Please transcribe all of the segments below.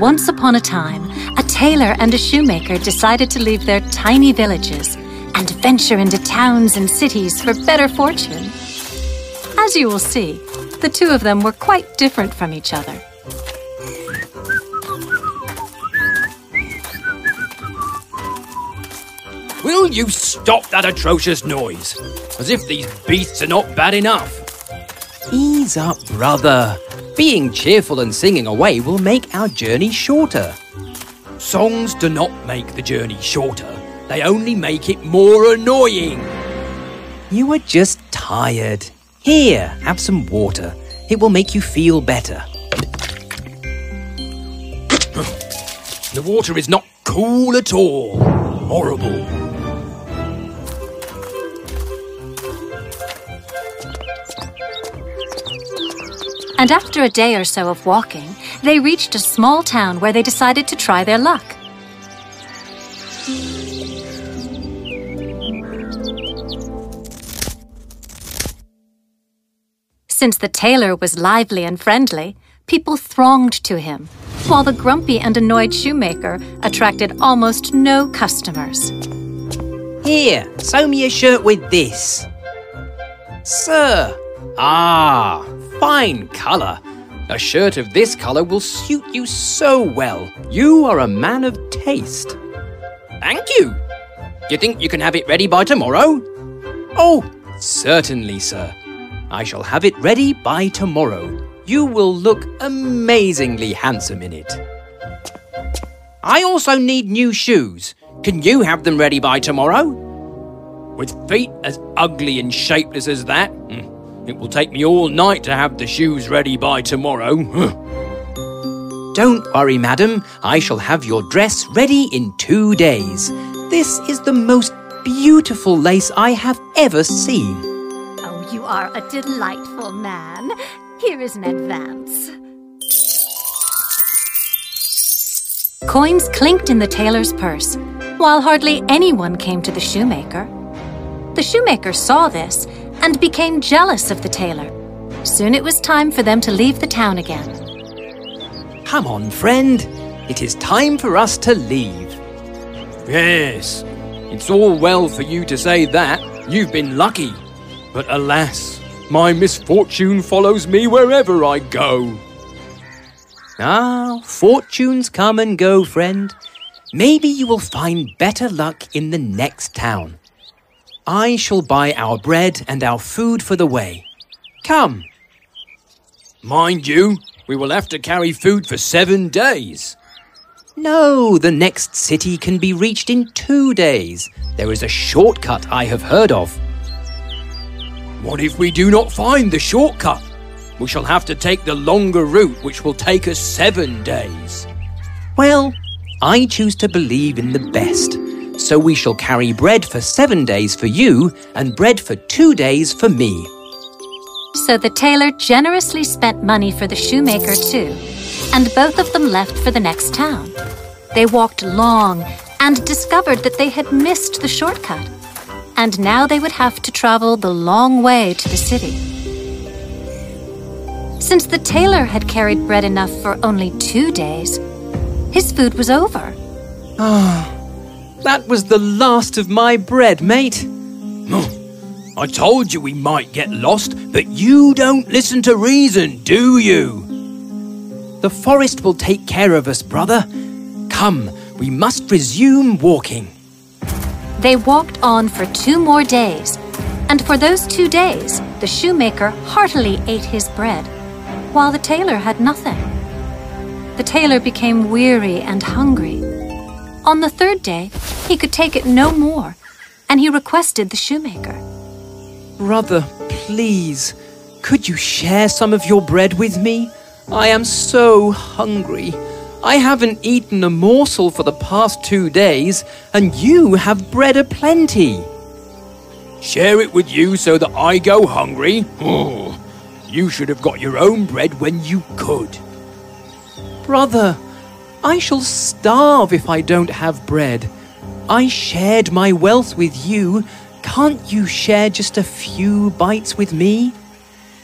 Once upon a time, a tailor and a shoemaker decided to leave their tiny villages and venture into towns and cities for better fortune. As you will see, the two of them were quite different from each other. Will you stop that atrocious noise? As if these beasts are not bad enough. Ease up, brother. Being cheerful and singing away will make our journey shorter. Songs do not make the journey shorter, they only make it more annoying. You are just tired. Here, have some water. It will make you feel better. The water is not cool at all. Horrible. And after a day or so of walking, they reached a small town where they decided to try their luck. Since the tailor was lively and friendly, people thronged to him, while the grumpy and annoyed shoemaker attracted almost no customers. Here, sew me a shirt with this. Sir. Ah, fine colour. A shirt of this colour will suit you so well. You are a man of taste. Thank you. You think you can have it ready by tomorrow? Oh, certainly, sir. I shall have it ready by tomorrow. You will look amazingly handsome in it. I also need new shoes. Can you have them ready by tomorrow? With feet as ugly and shapeless as that? Hmm. It will take me all night to have the shoes ready by tomorrow. Don't worry, madam. I shall have your dress ready in two days. This is the most beautiful lace I have ever seen. Oh, you are a delightful man. Here is an advance. Coins clinked in the tailor's purse, while hardly anyone came to the shoemaker. The shoemaker saw this and became jealous of the tailor. Soon it was time for them to leave the town again. Come on, friend. It is time for us to leave. Yes, it's all well for you to say that. You've been lucky. But alas, my misfortune follows me wherever I go. Ah, fortunes come and go, friend. Maybe you will find better luck in the next town. I shall buy our bread and our food for the way. Come. Mind you, we will have to carry food for seven days. No, the next city can be reached in two days. There is a shortcut I have heard of. What if we do not find the shortcut? We shall have to take the longer route, which will take us seven days. Well, I choose to believe in the best. So we shall carry bread for seven days for you and bread for two days for me. So the tailor generously spent money for the shoemaker too, and both of them left for the next town. They walked long and discovered that they had missed the shortcut, and now they would have to travel the long way to the city. Since the tailor had carried bread enough for only two days, his food was over. Ah. That was the last of my bread, mate. I told you we might get lost, but you don't listen to reason, do you? The forest will take care of us, brother. Come, we must resume walking. They walked on for two more days, and for those two days, the shoemaker heartily ate his bread, while the tailor had nothing. The tailor became weary and hungry. On the third day, he could take it no more, and he requested the shoemaker. Brother, please, could you share some of your bread with me? I am so hungry. I haven't eaten a morsel for the past two days, and you have bread aplenty. Share it with you so that I go hungry? Oh, you should have got your own bread when you could. Brother, I shall starve if I don't have bread. I shared my wealth with you. Can't you share just a few bites with me?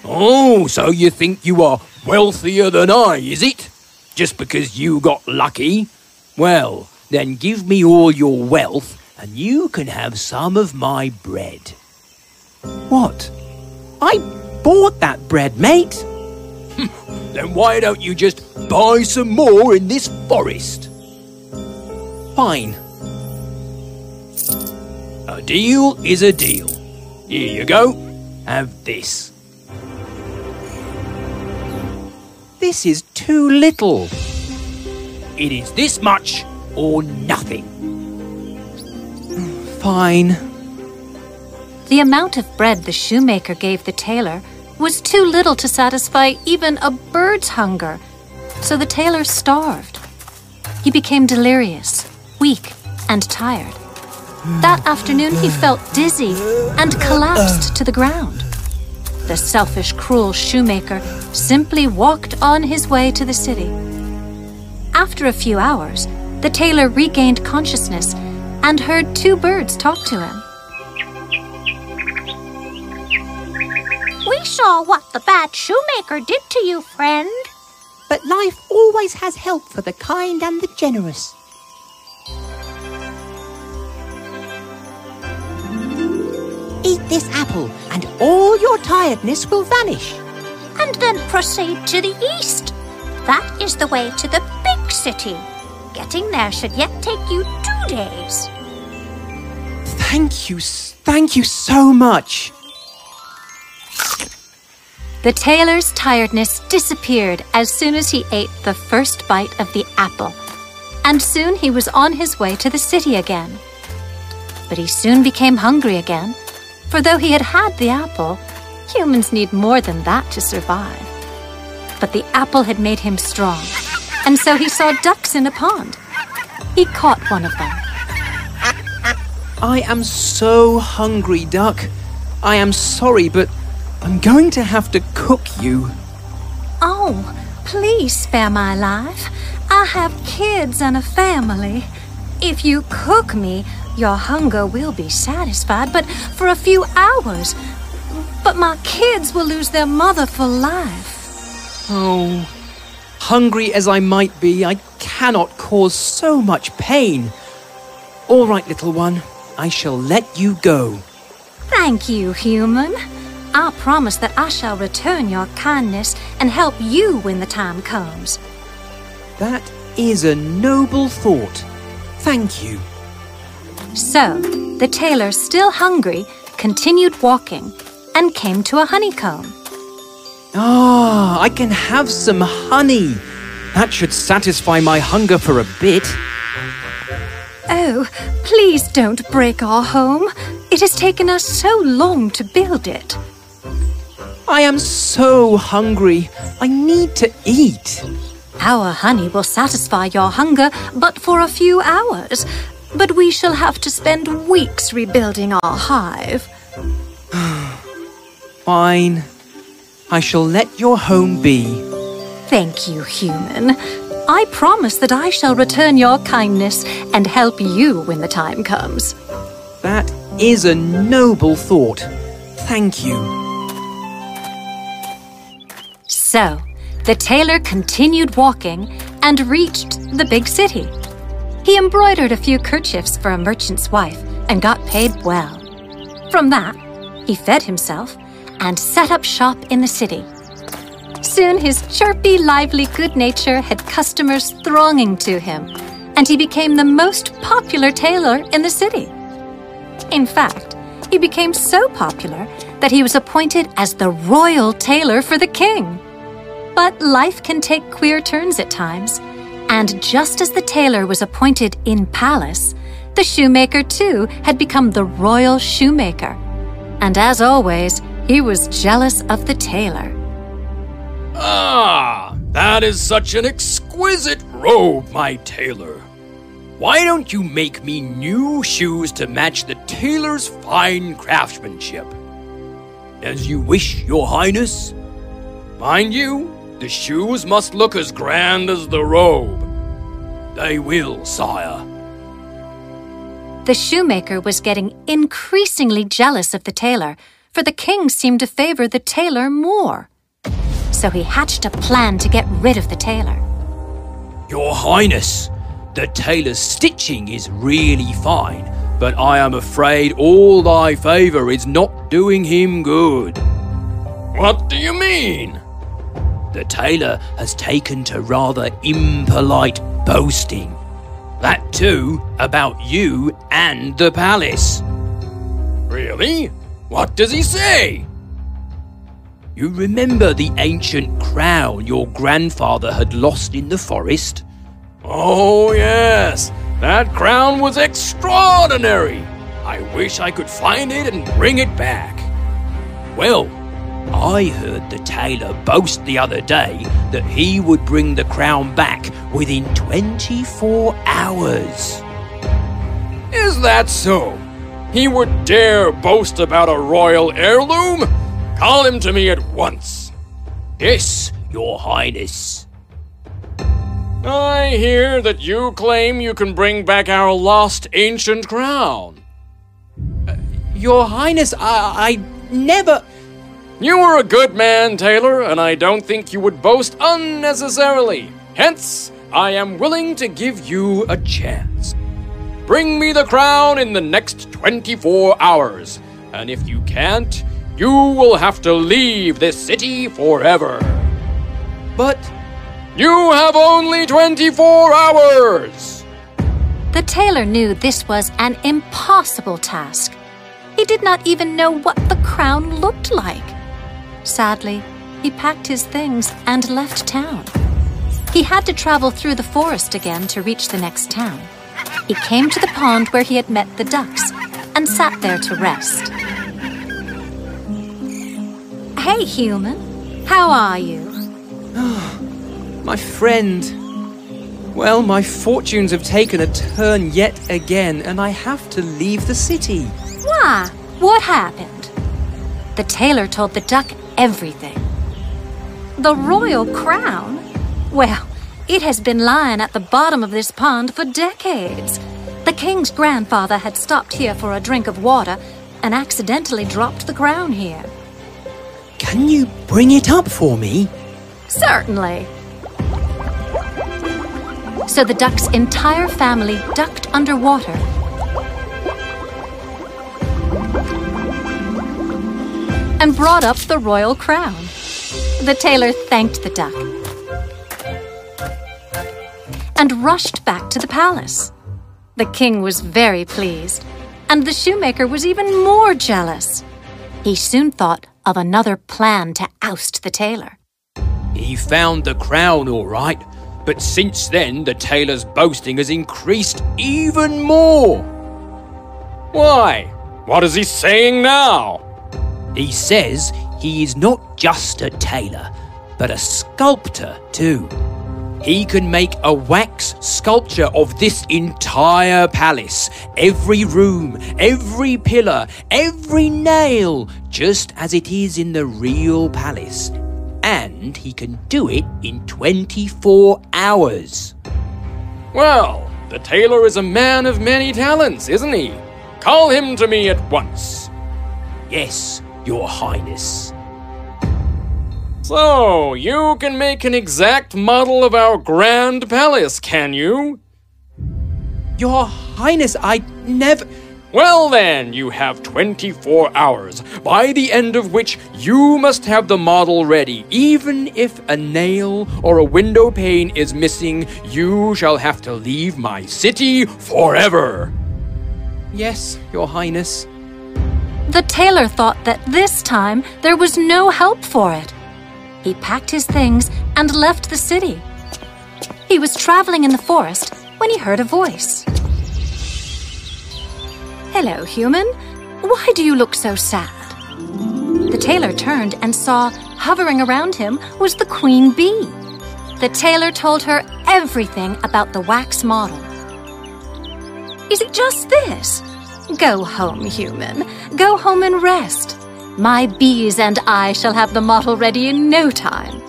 Oh, so you think you are wealthier than I, is it? just because you got lucky? Well, then give me all your wealth and you can have some of my bread. What? I bought that bread, mate. Then why don't you just buy some more in this forest? Fine. A deal is a deal. Here you go. Have this. This is too little. It is this much or nothing. Fine. The amount of bread the shoemaker gave the tailor was too little to satisfy even a bird's hunger, so the tailor starved. He became delirious, weak, and tired. That afternoon he felt dizzy and collapsed to the ground. The selfish, cruel shoemaker simply walked on his way to the city. After a few hours, the tailor regained consciousness and heard two birds talk to him. We saw what the bad shoemaker did to you, friend. But life always has help for the kind and the generous. Eat this apple, and all your tiredness will vanish. And then proceed to the east. That is the way to the big city. Getting there should yet take you two days. Thank you, thank you so much. The tailor's tiredness disappeared as soon as he ate the first bite of the apple, and soon he was on his way to the city again. But he soon became hungry again, for though he had had the apple, humans need more than that to survive. But the apple had made him strong, and so he saw ducks in a pond. He caught one of them. I am so hungry, Duck. I am sorry, but I'm going to have to cook you. Oh, please spare my life. I have kids and a family. If you cook me, your hunger will be satisfied, but for a few hours. But my kids will lose their mother for life. Oh, hungry as I might be, I cannot cause so much pain. All right, little one, I shall let you go. Thank you, human. I promise that I shall return your kindness and help you when the time comes. That is a noble thought. Thank you. So, the tailor, still hungry, continued walking and came to a honeycomb. Ah, I can have some honey. That should satisfy my hunger for a bit. Oh, please don't break our home. It has taken us so long to build it. I am so hungry. I need to eat. Our honey will satisfy your hunger but for a few hours. But we shall have to spend weeks rebuilding our hive. Fine. I shall let your home be. Thank you, human. I promise that I shall return your kindness and help you when the time comes. That is a noble thought. Thank you. So, the tailor continued walking and reached the big city. He embroidered a few kerchiefs for a merchant's wife and got paid well. From that, he fed himself and set up shop in the city. Soon his chirpy, lively good nature had customers thronging to him, and he became the most popular tailor in the city. In fact, he became so popular that he was appointed as the royal tailor for the king. But life can take queer turns at times, and just as the tailor was appointed in palace, the shoemaker too had become the royal shoemaker. And as always, he was jealous of the tailor. Ah, that is such an exquisite robe, my tailor. Why don't you make me new shoes to match the tailor's fine craftsmanship? As you wish, your highness. Mind you, the shoes must look as grand as the robe. They will, sire. The shoemaker was getting increasingly jealous of the tailor, for the king seemed to favor the tailor more. So he hatched a plan to get rid of the tailor. Your Highness, the tailor's stitching is really fine, but I am afraid all thy favour is not doing him good. What do you mean? The tailor has taken to rather impolite boasting. That too about you and the palace. Really? What does he say? You remember the ancient crown your grandfather had lost in the forest? Oh, yes. That crown was extraordinary. I wish I could find it and bring it back. Well, I heard the tailor boast the other day that he would bring the crown back within 24 hours. Is that so? He would dare boast about a royal heirloom? Call him to me at once. Yes, your highness. I hear that you claim you can bring back our lost ancient crown. Uh, your highness, I, I never... You are a good man, Tailor, and I don't think you would boast unnecessarily. Hence, I am willing to give you a chance. Bring me the crown in the next 24 hours, and if you can't, you will have to leave this city forever. But you have only 24 hours! The tailor knew this was an impossible task. He did not even know what the crown looked like. Sadly, he packed his things and left town. He had to travel through the forest again to reach the next town. He came to the pond where he had met the ducks and sat there to rest. Hey, human. How are you? My friend. Well, my fortunes have taken a turn yet again, and I have to leave the city. Why? What happened? The tailor told the duck everything. The royal crown? Well, it has been lying at the bottom of this pond for decades. The king's grandfather had stopped here for a drink of water and accidentally dropped the crown here. Can you bring it up for me? Certainly. So the duck's entire family ducked underwater. And brought up the royal crown. The tailor thanked the duck and rushed back to the palace. The king was very pleased, and the shoemaker was even more jealous. He soon thought of another plan to oust the tailor. He found the crown all right, but since then, the tailor's boasting has increased even more. Why? What is he saying now? He says he is not just a tailor, but a sculptor too. He can make a wax sculpture of this entire palace, every room, every pillar, every nail, just as it is in the real palace and he can do it in 24 hours. Well, the tailor is a man of many talents, isn't he? Call him to me at once. Yes, your highness. So, you can make an exact model of our grand palace, can you? Your highness, I never. Well, then, you have 24 hours, by the end of which you must have the model ready. Even if a nail or a window pane is missing, you shall have to leave my city forever. Yes, Your Highness. The tailor thought that this time there was no help for it. He packed his things and left the city. He was traveling in the forest when he heard a voice. Hello, human. Why do you look so sad? The tailor turned and saw, hovering around him, was the queen bee. The tailor told her everything about the wax model. Is it just this? Go home, human. Go home and rest. My bees and I shall have the model ready in no time.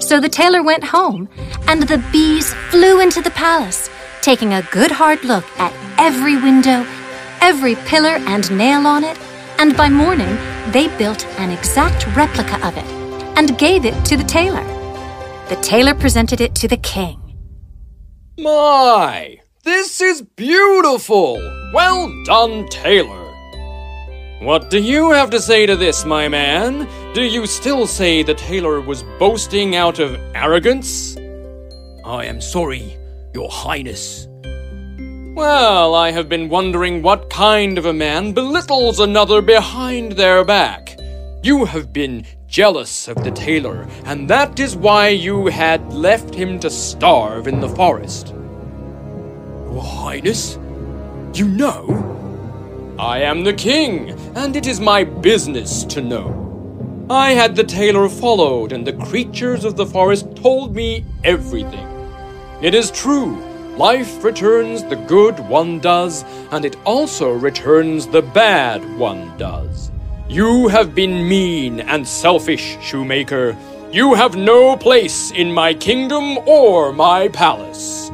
So the tailor went home, and the bees flew into the palace taking a good hard look at every window, every pillar and nail on it, and by morning they built an exact replica of it and gave it to the tailor. The tailor presented it to the king. My, this is beautiful! Well done, Tailor. What do you have to say to this, my man? Do you still say that tailor was boasting out of arrogance? I am sorry, your highness. Well, I have been wondering what kind of a man belittles another behind their back. You have been jealous of the tailor, and that is why you had left him to starve in the forest. Your Highness? You know? I am the king, and it is my business to know. I had the tailor followed, and the creatures of the forest told me everything. It is true, life returns the good one does, and it also returns the bad one does. You have been mean and selfish, shoemaker. You have no place in my kingdom or my palace.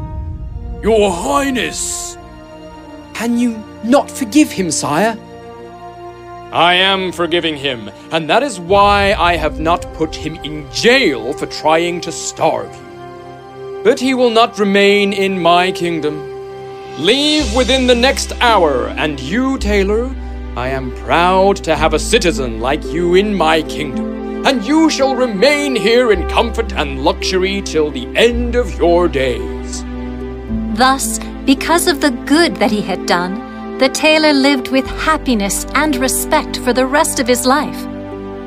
Your Highness! Can you not forgive him, sire? I am forgiving him, and that is why I have not put him in jail for trying to starve you. But he will not remain in my kingdom. Leave within the next hour, and you, Tailor, I am proud to have a citizen like you in my kingdom, and you shall remain here in comfort and luxury till the end of your days. Thus, because of the good that he had done, the tailor lived with happiness and respect for the rest of his life.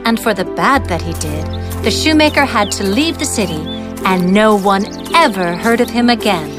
And for the bad that he did, the shoemaker had to leave the city, and no one ever heard of him again.